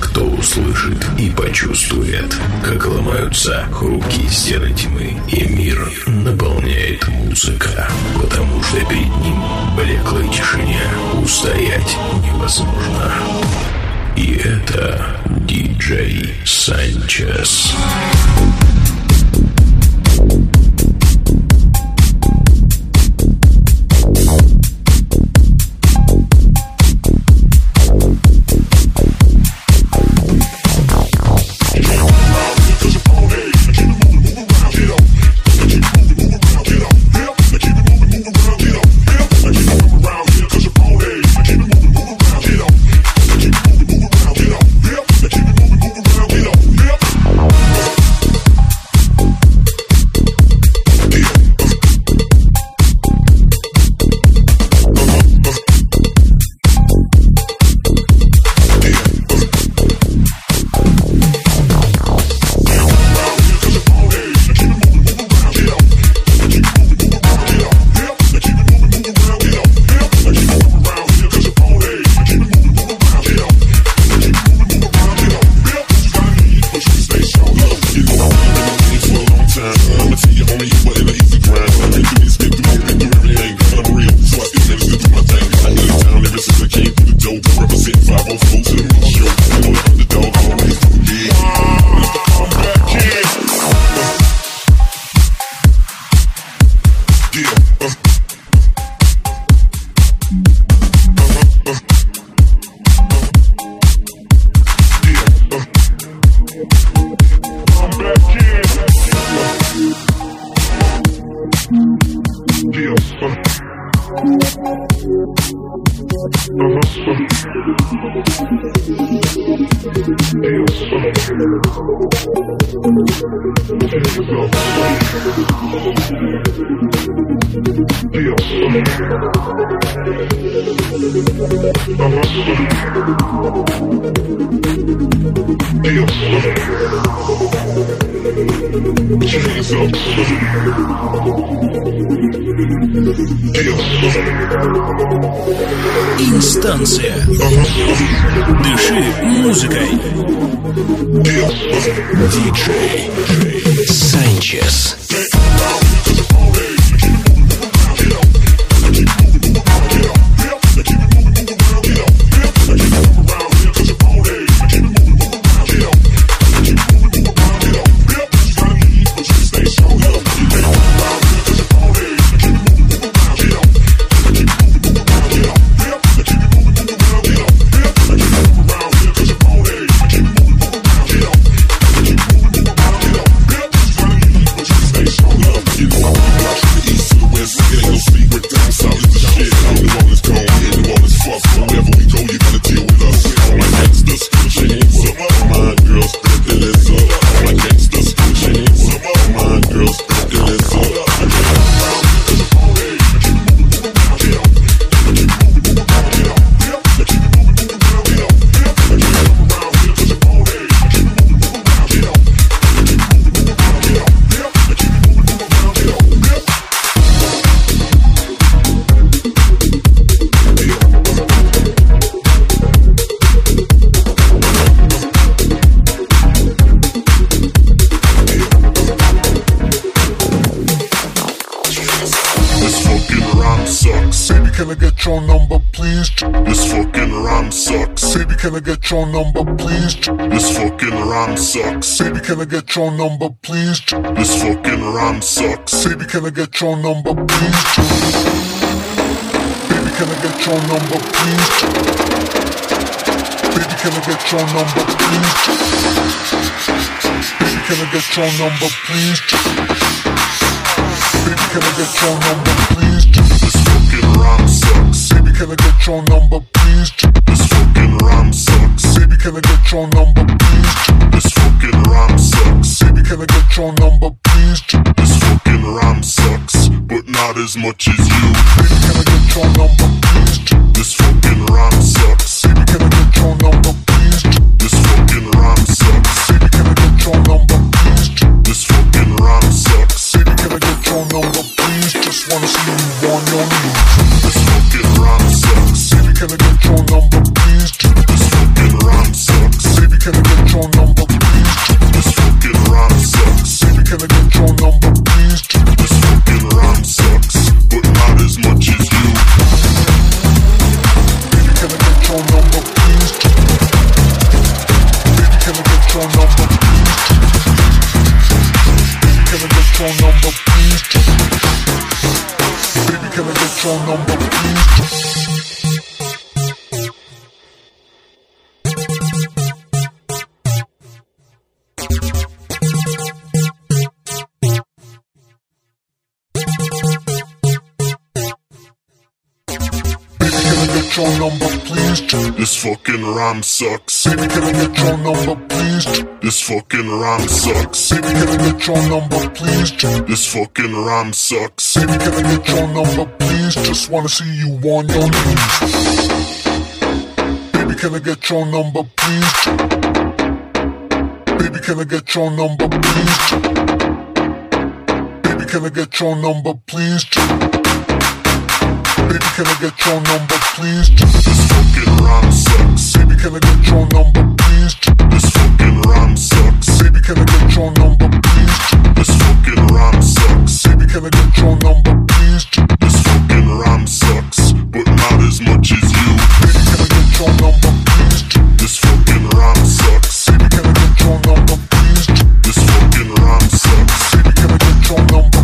кто услышит и почувствует, как ломаются хрупкие стены тьмы, и мир наполняет музыка, потому что перед ним блеклой тишине устоять невозможно. И это диджей Санчес. Инстанция. Your number, please? This fucking rhyme sucks. Baby, can I get your number, please? This fucking rhyme sucks. Baby, can I get your number, please? Baby, can I get your number, please? Baby, can I get your number, please? Baby, can I get your number, please? Baby, can I get your number, please? This fucking rhyme sucks. Baby, can I get your number, please? This rhyme sucks. Baby, can I get your number, please? This fucking rhyme sucks. Baby, can I get your number, please? This fucking rhyme sucks, but not as much as you. Baby, can I get your number, please? This fucking rhyme sucks. Baby, can I get your number, please? This fucking rhyme sucks. Baby, can I get your number, please? This fucking rhyme sucks. Baby, can I get your number, please? Just wanna see you on your knees. This fucking rhyme sucks. Baby, can I get your number, please? can I get your number, please? Sucks. Baby, can I get your number, please? Sucks, but not as much as you. Baby, can I get your number, please? Baby, can I get your number, please? Baby, can I get your number, please? Baby, can I get your number, please? This fucking rhyme sucks. Baby, can I get your number, please? This fucking rhyme sucks. Baby, can I get your number, please? This fucking rhyme sucks. Baby, can I get your number, please? Just wanna see you on your knees. Baby, can I get your number, please? Baby, can I get your number, please? Baby, can I get your number, please? Baby, can I get your number, please? Rhyme sucks. Baby, can I get your number, please? This fucking rhyme sucks. Baby, can I get your number, please? This fucking rhyme sucks. Baby, can I get your number, please? This fucking rhyme sucks, but not as much as you. Baby, can I get your number, please? This fucking rhyme sucks. Baby, can I get your number, please? This fucking rhyme sucks. Baby, can I get your number,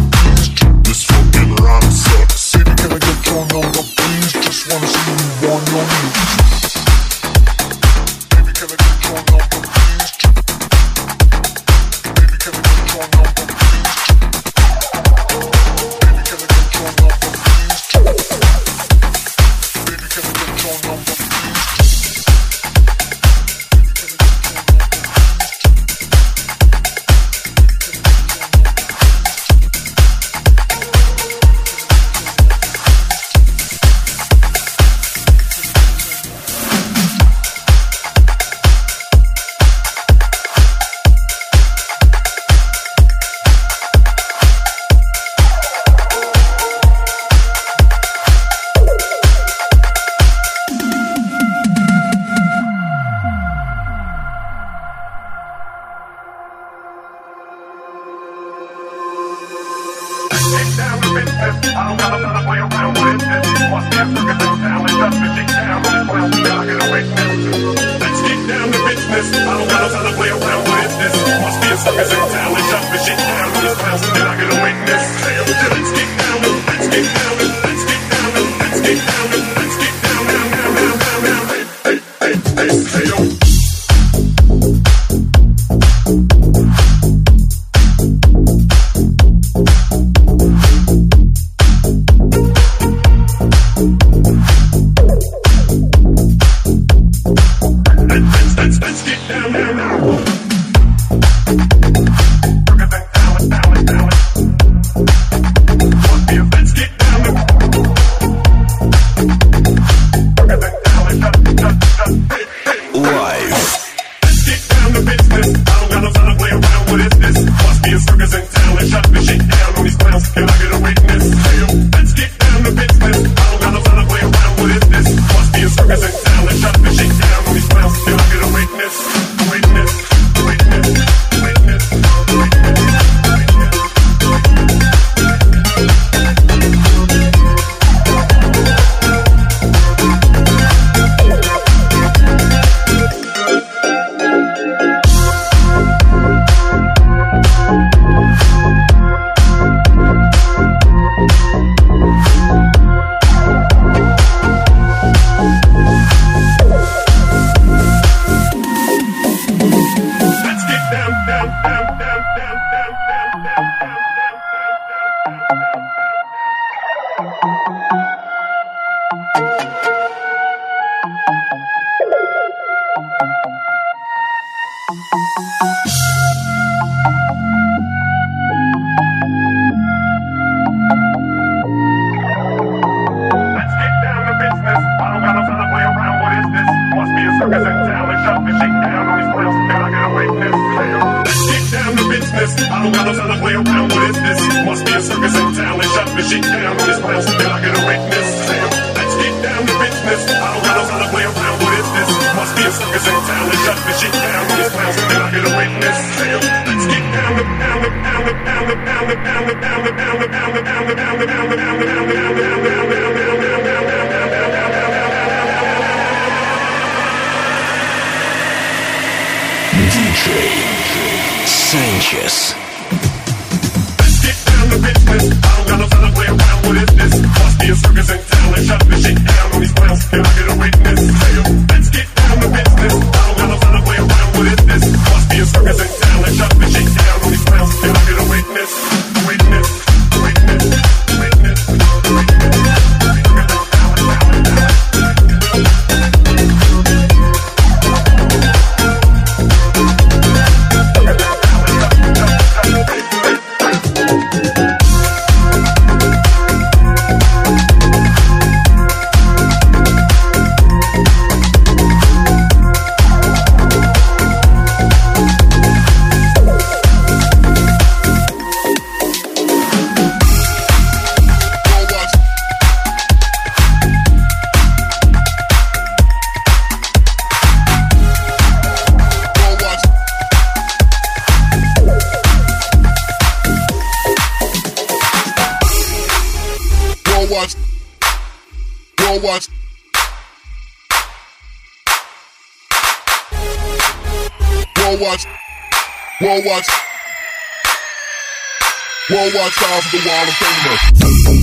Worldwide stars of the Wall of Famous.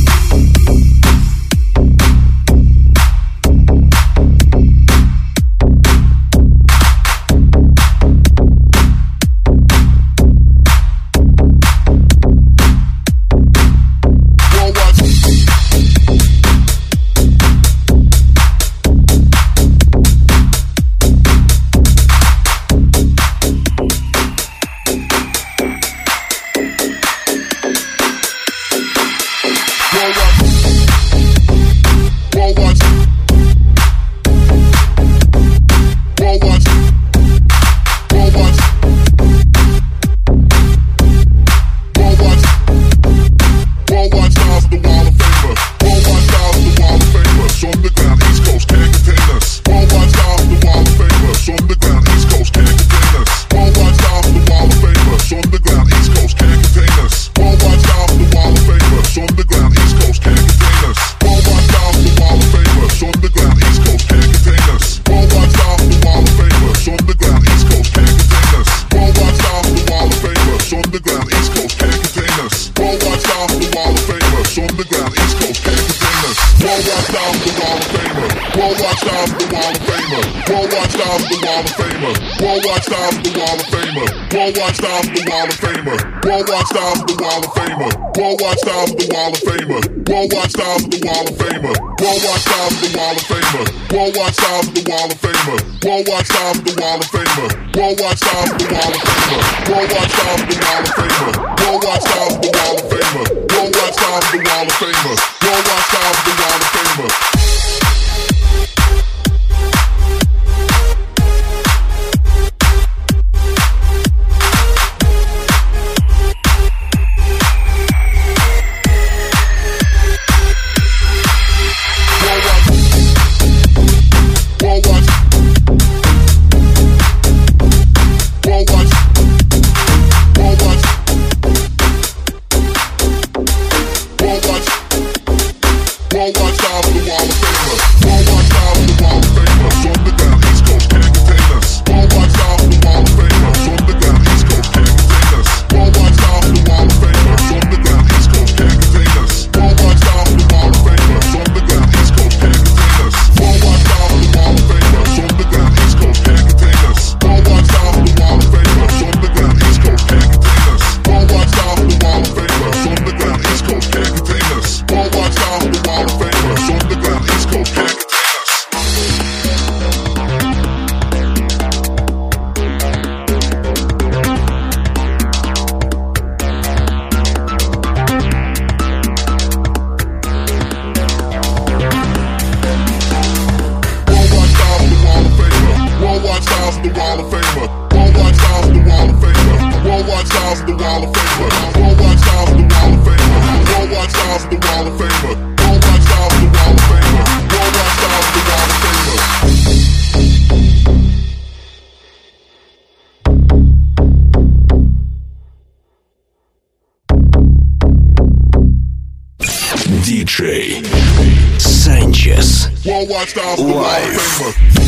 Famer. Worldwide Styles the Wall of Famer. Worldwide Styles the Wall of Famer. Worldwide Styles the Wall of Famer. Worldwide Styles the Wall of Famer. Worldwide Styles the Wall of Famer. Worldwide Styles the Wall of Famer. Worldwide Styles the Wall of Famer. Worldwide Styles the Wall of Famer. Worldwide Styles the Wall of Famer. Worldwide Styles the Wall of Famer. Worldwide Styles the Wall of Famer. Worldwide Styles the Wall of Famer. Worldwide Styles the Wall of Famer. all watched off the wall.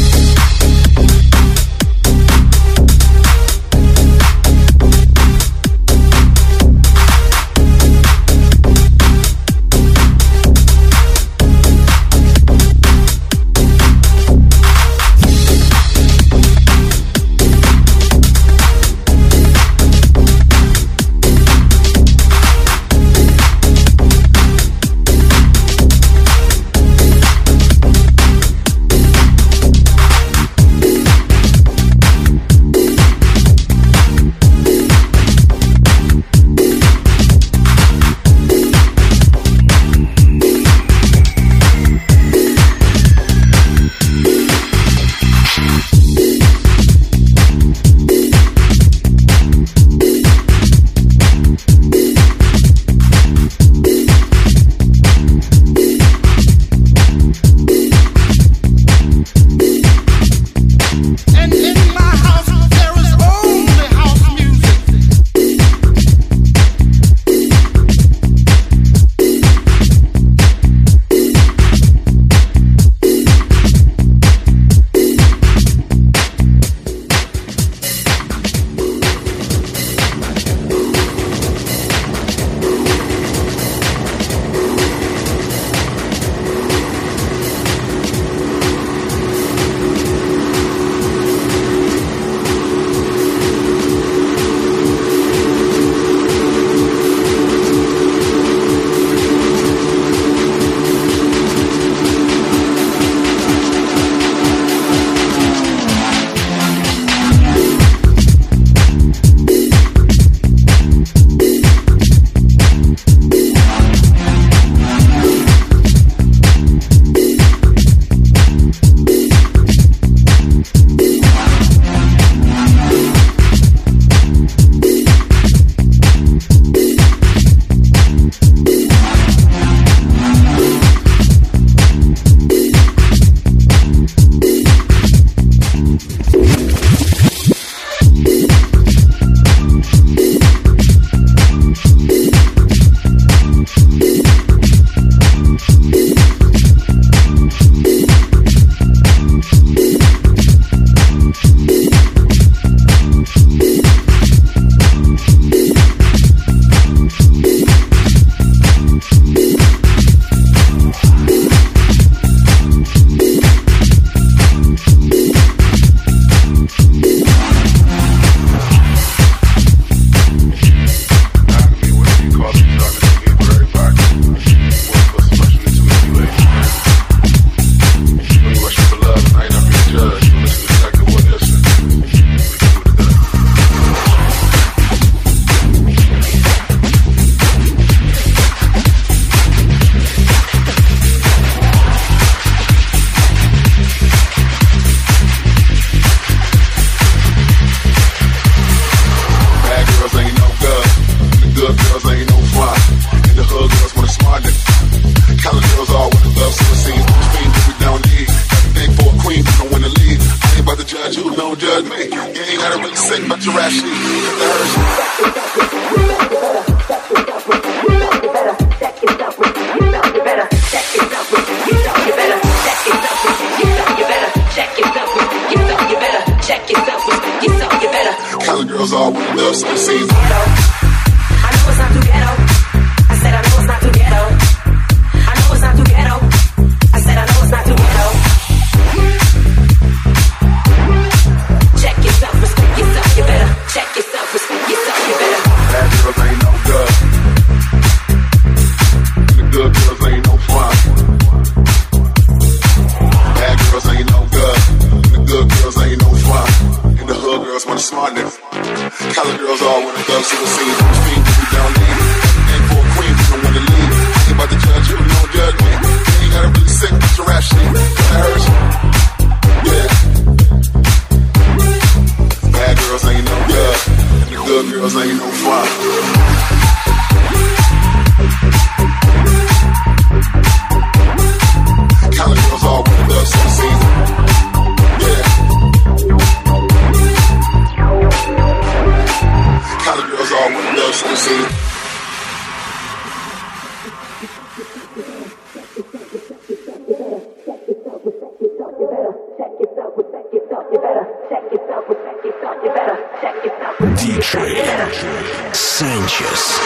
Sanchez.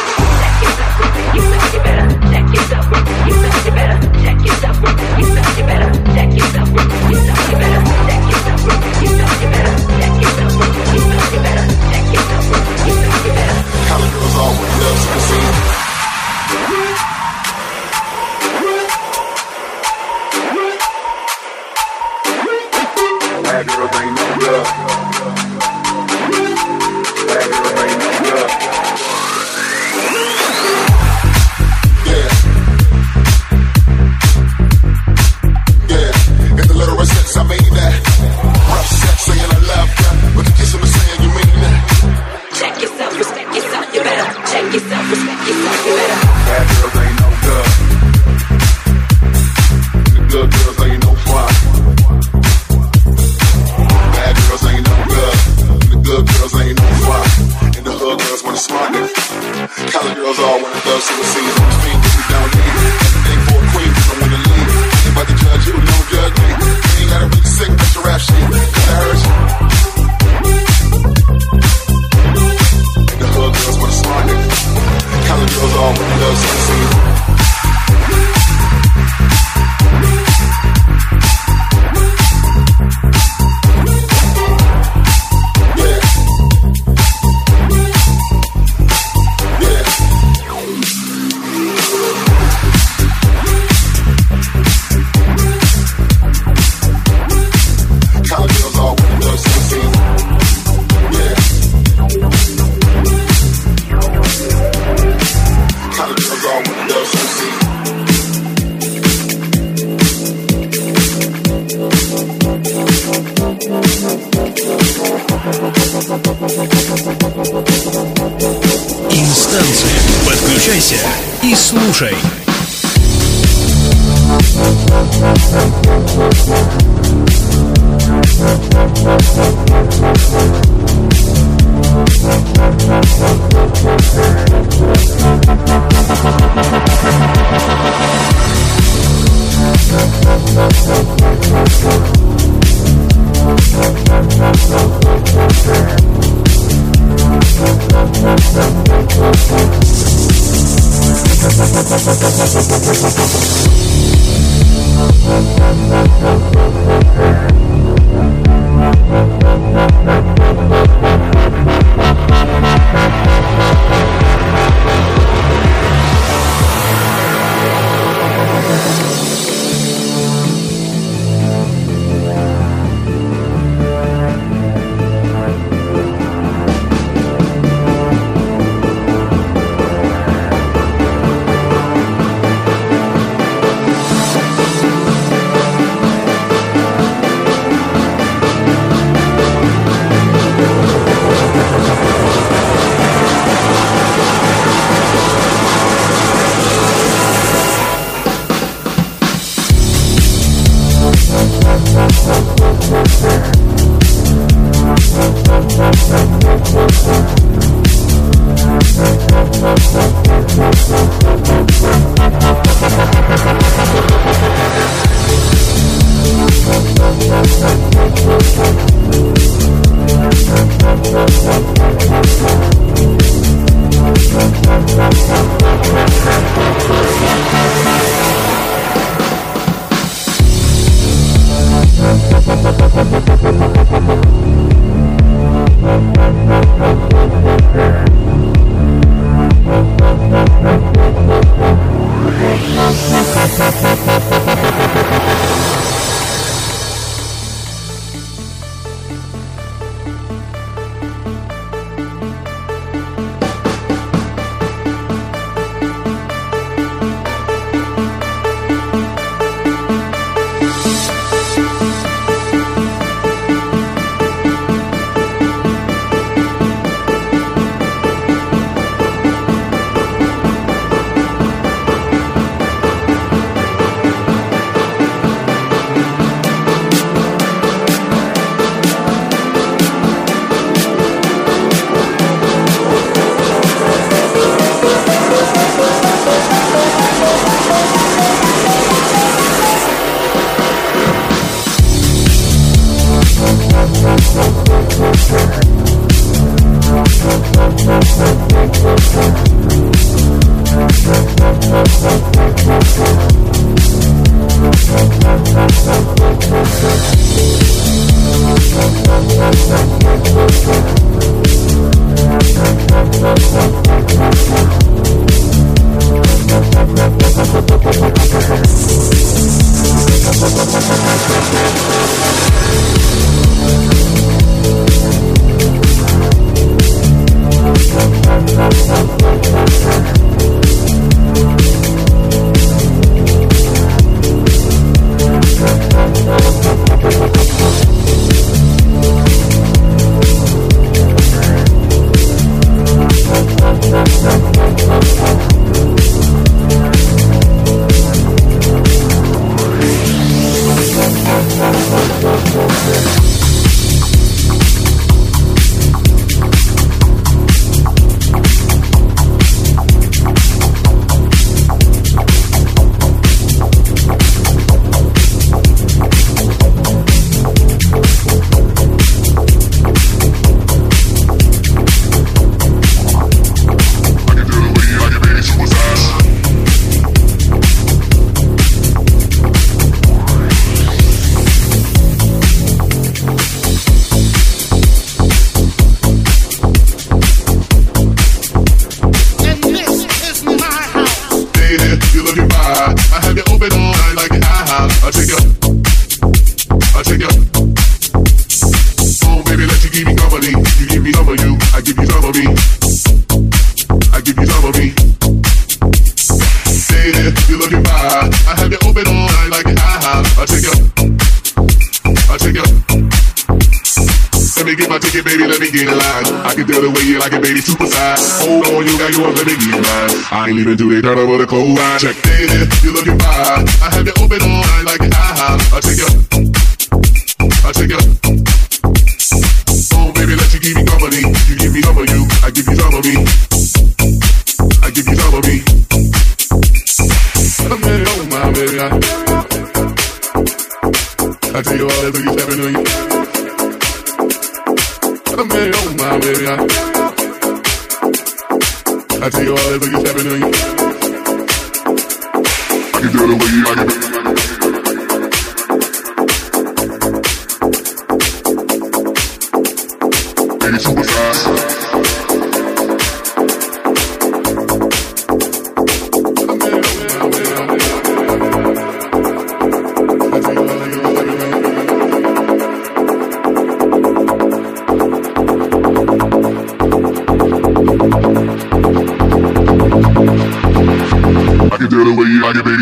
How it goes Включайся и слушай. Thank Thank you. I tell you all that, but you stepping on you. I can do it the way you like it.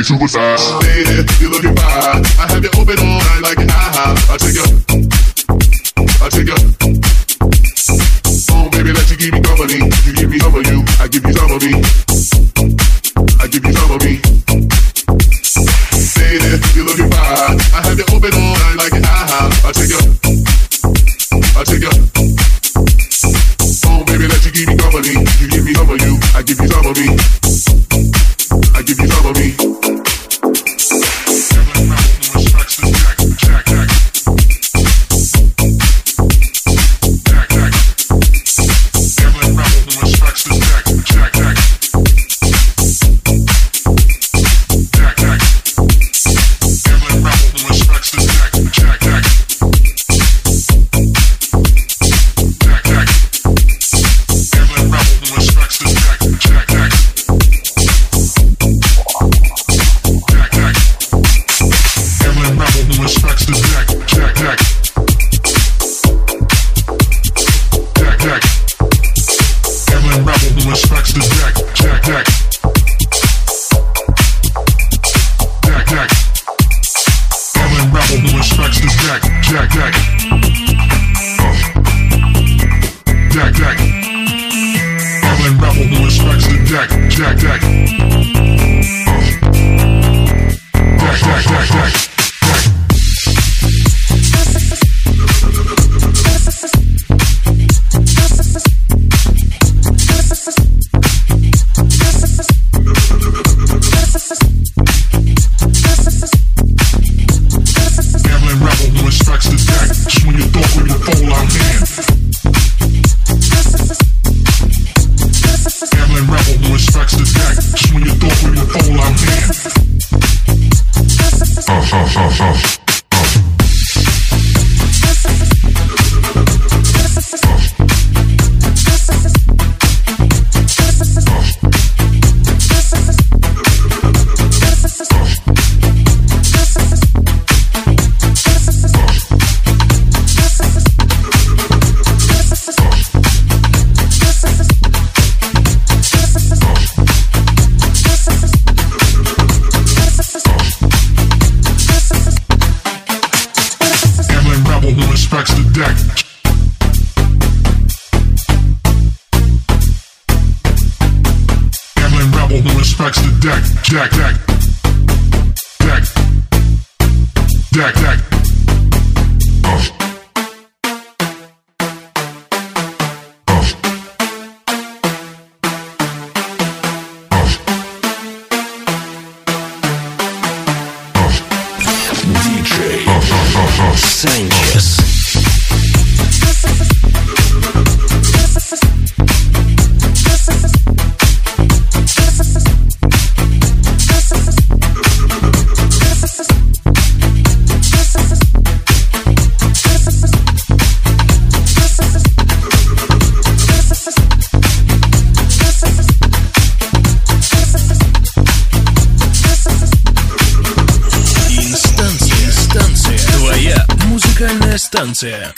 supersize. Lady, you looking fine. I have your catch this jack, jack, jack. Uh. Jack, jack. Island rapper who respects the deck, jack, jack. Yeah.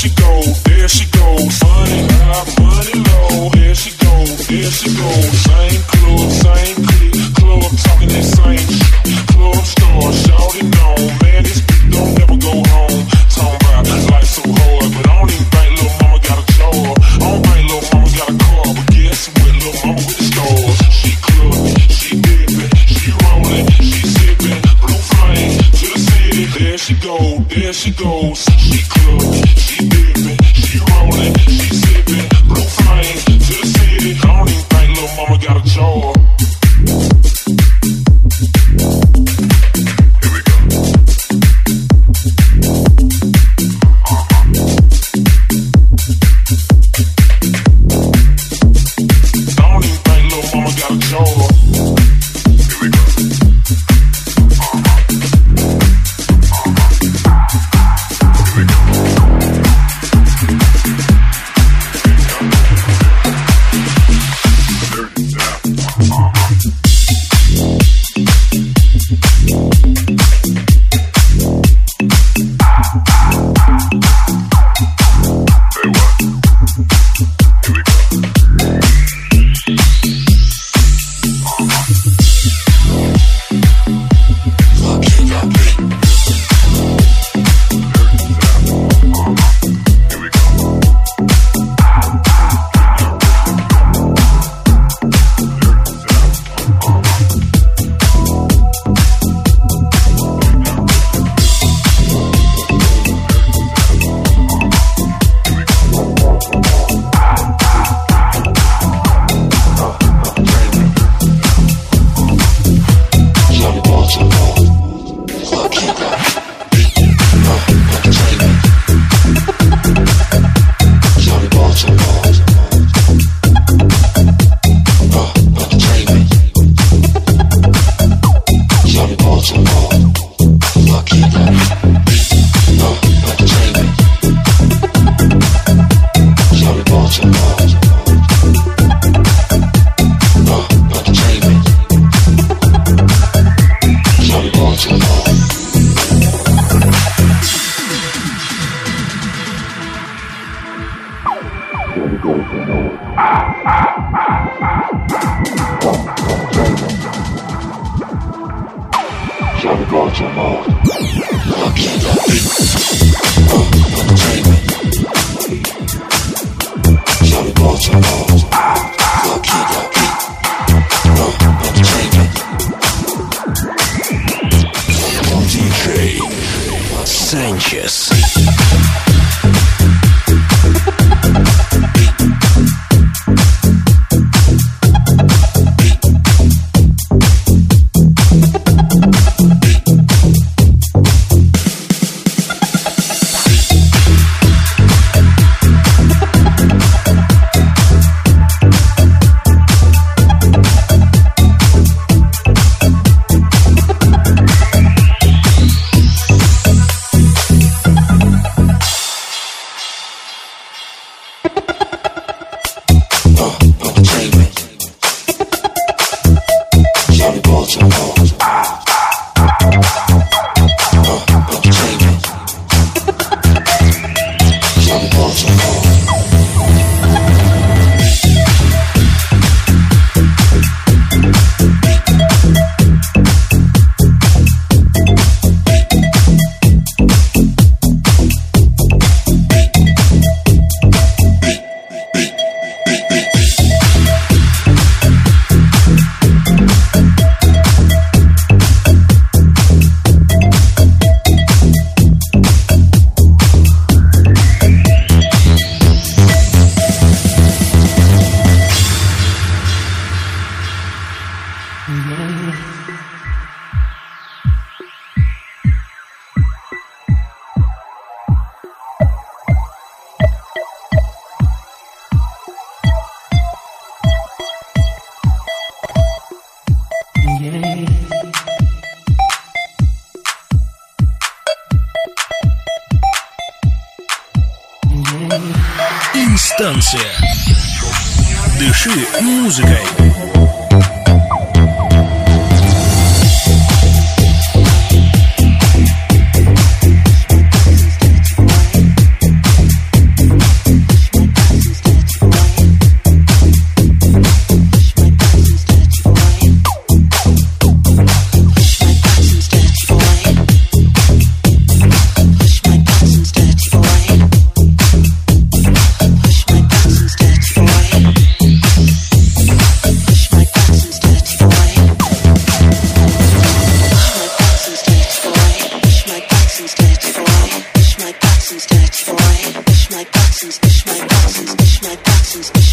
she go, there she go, money high, money low, there she go, there she go, same club, same clique, club talking that same shit, club star, shouting on, man, this bitch don't ever go home, talking about life so hard, but I don't even think little mama got a job, I don't think little mama got a car, but guess what, little mama with the stars, she club, she dipping, she rolling, she sipping, blue flame to the city, there she go, there she goes.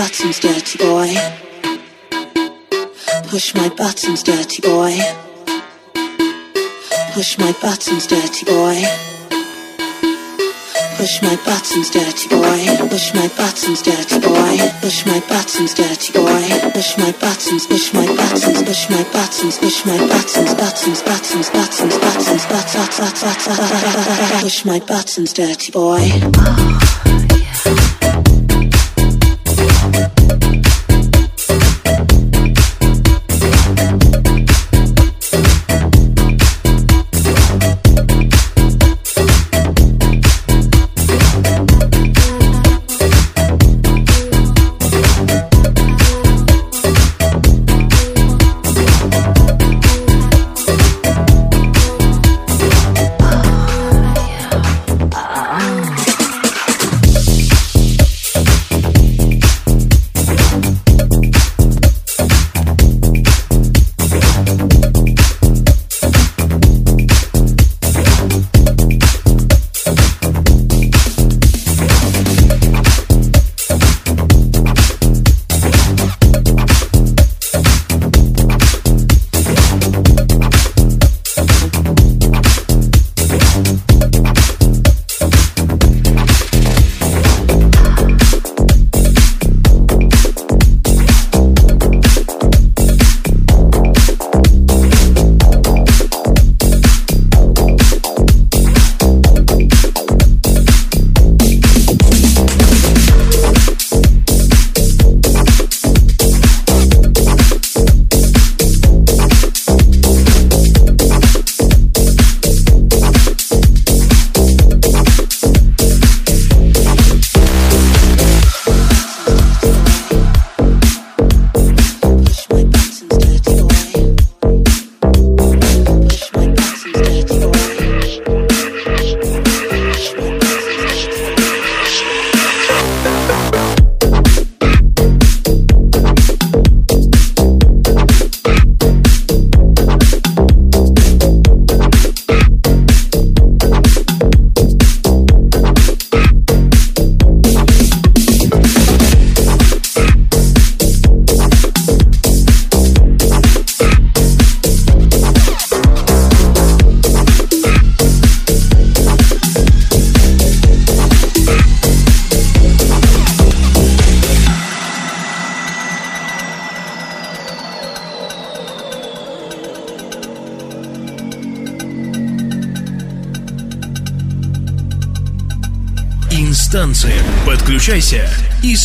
buttons, dirty boy. Push my buttons, dirty boy. Push my buttons, dirty boy. Push my buttons, dirty boy. Push my buttons, dirty boy. Push my buttons, dirty boy. Push my buttons, push my buttons, push my buttons, push my buttons, buttons, buttons, buttons, buttons, buttons, push my buttons, dirty boy.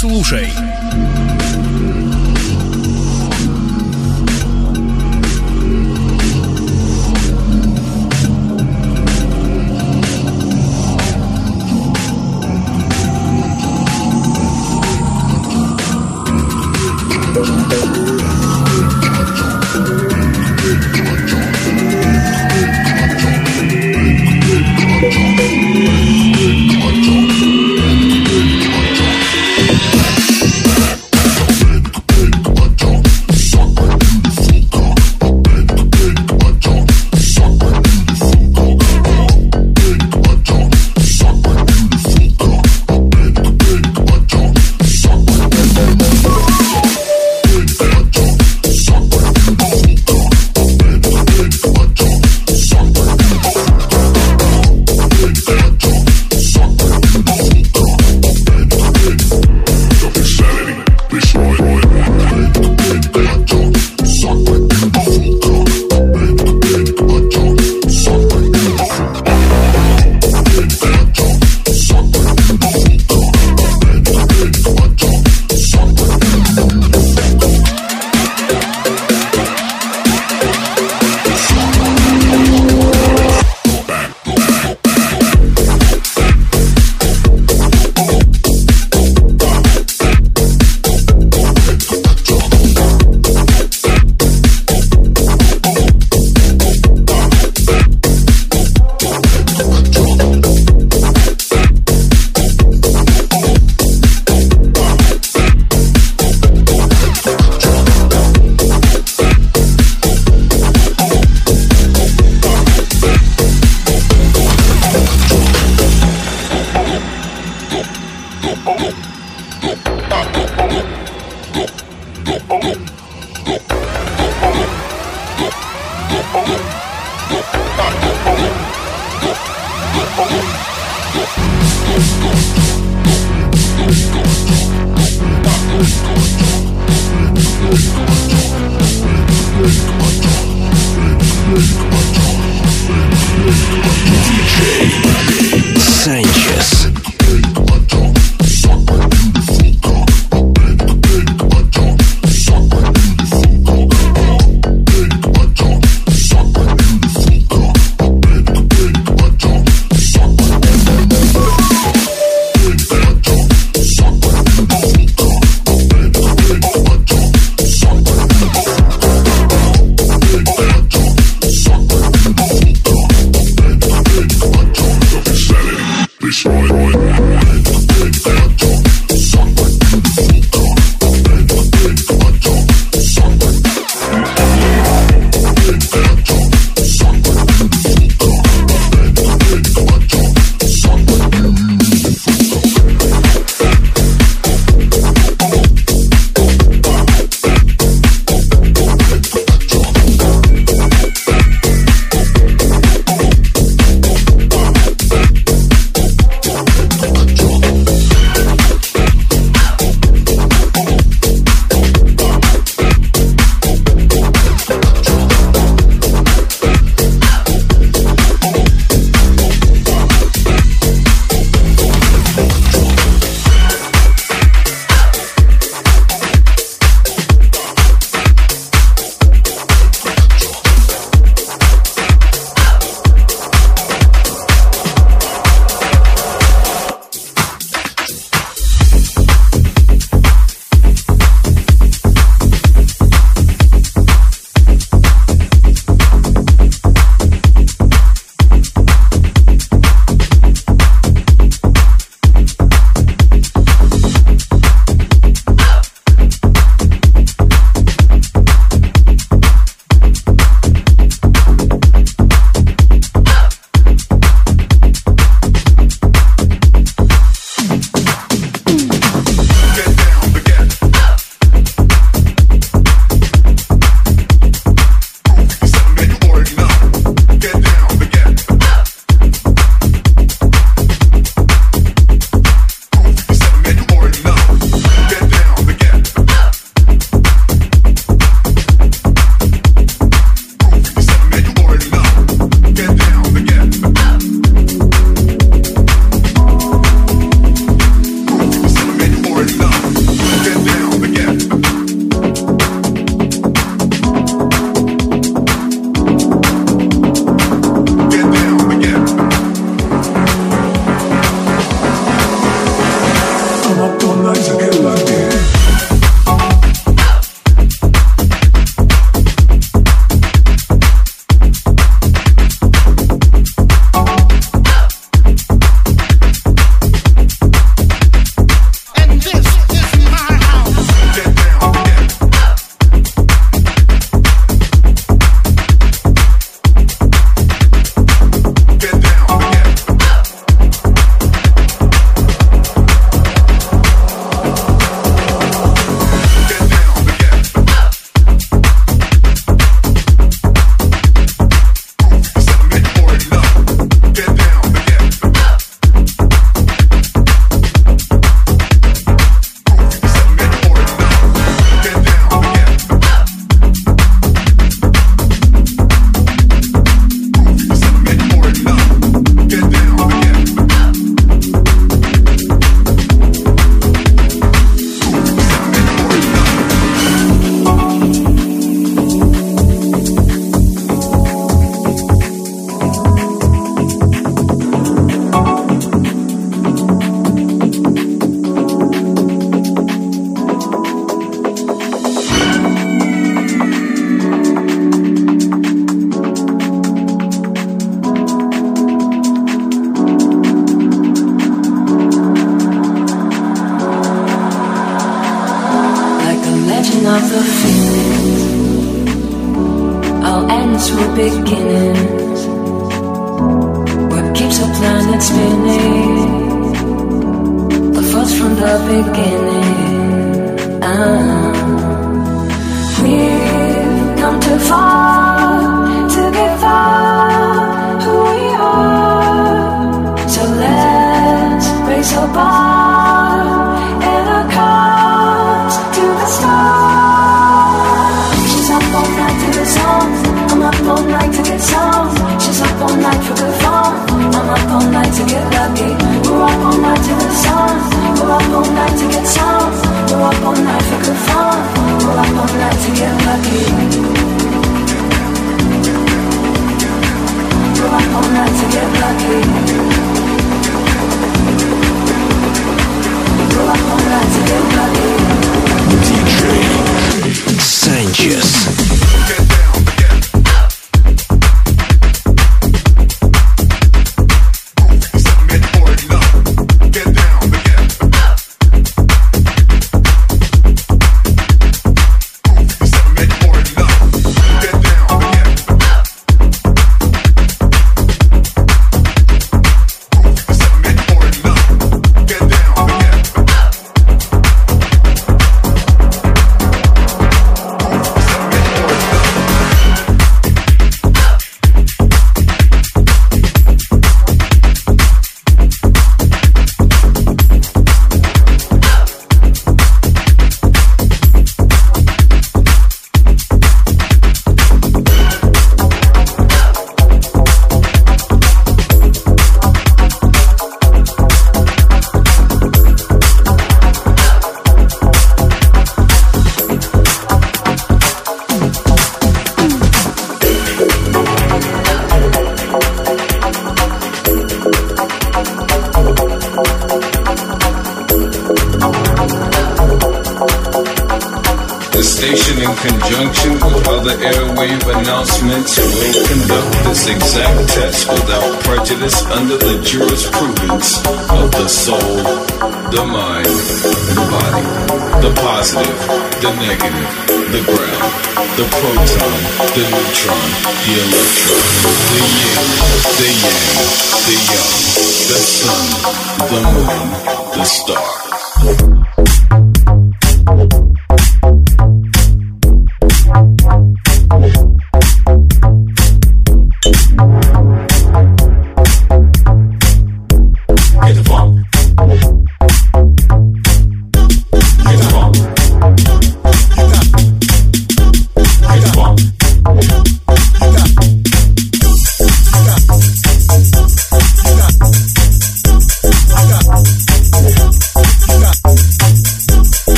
слушай.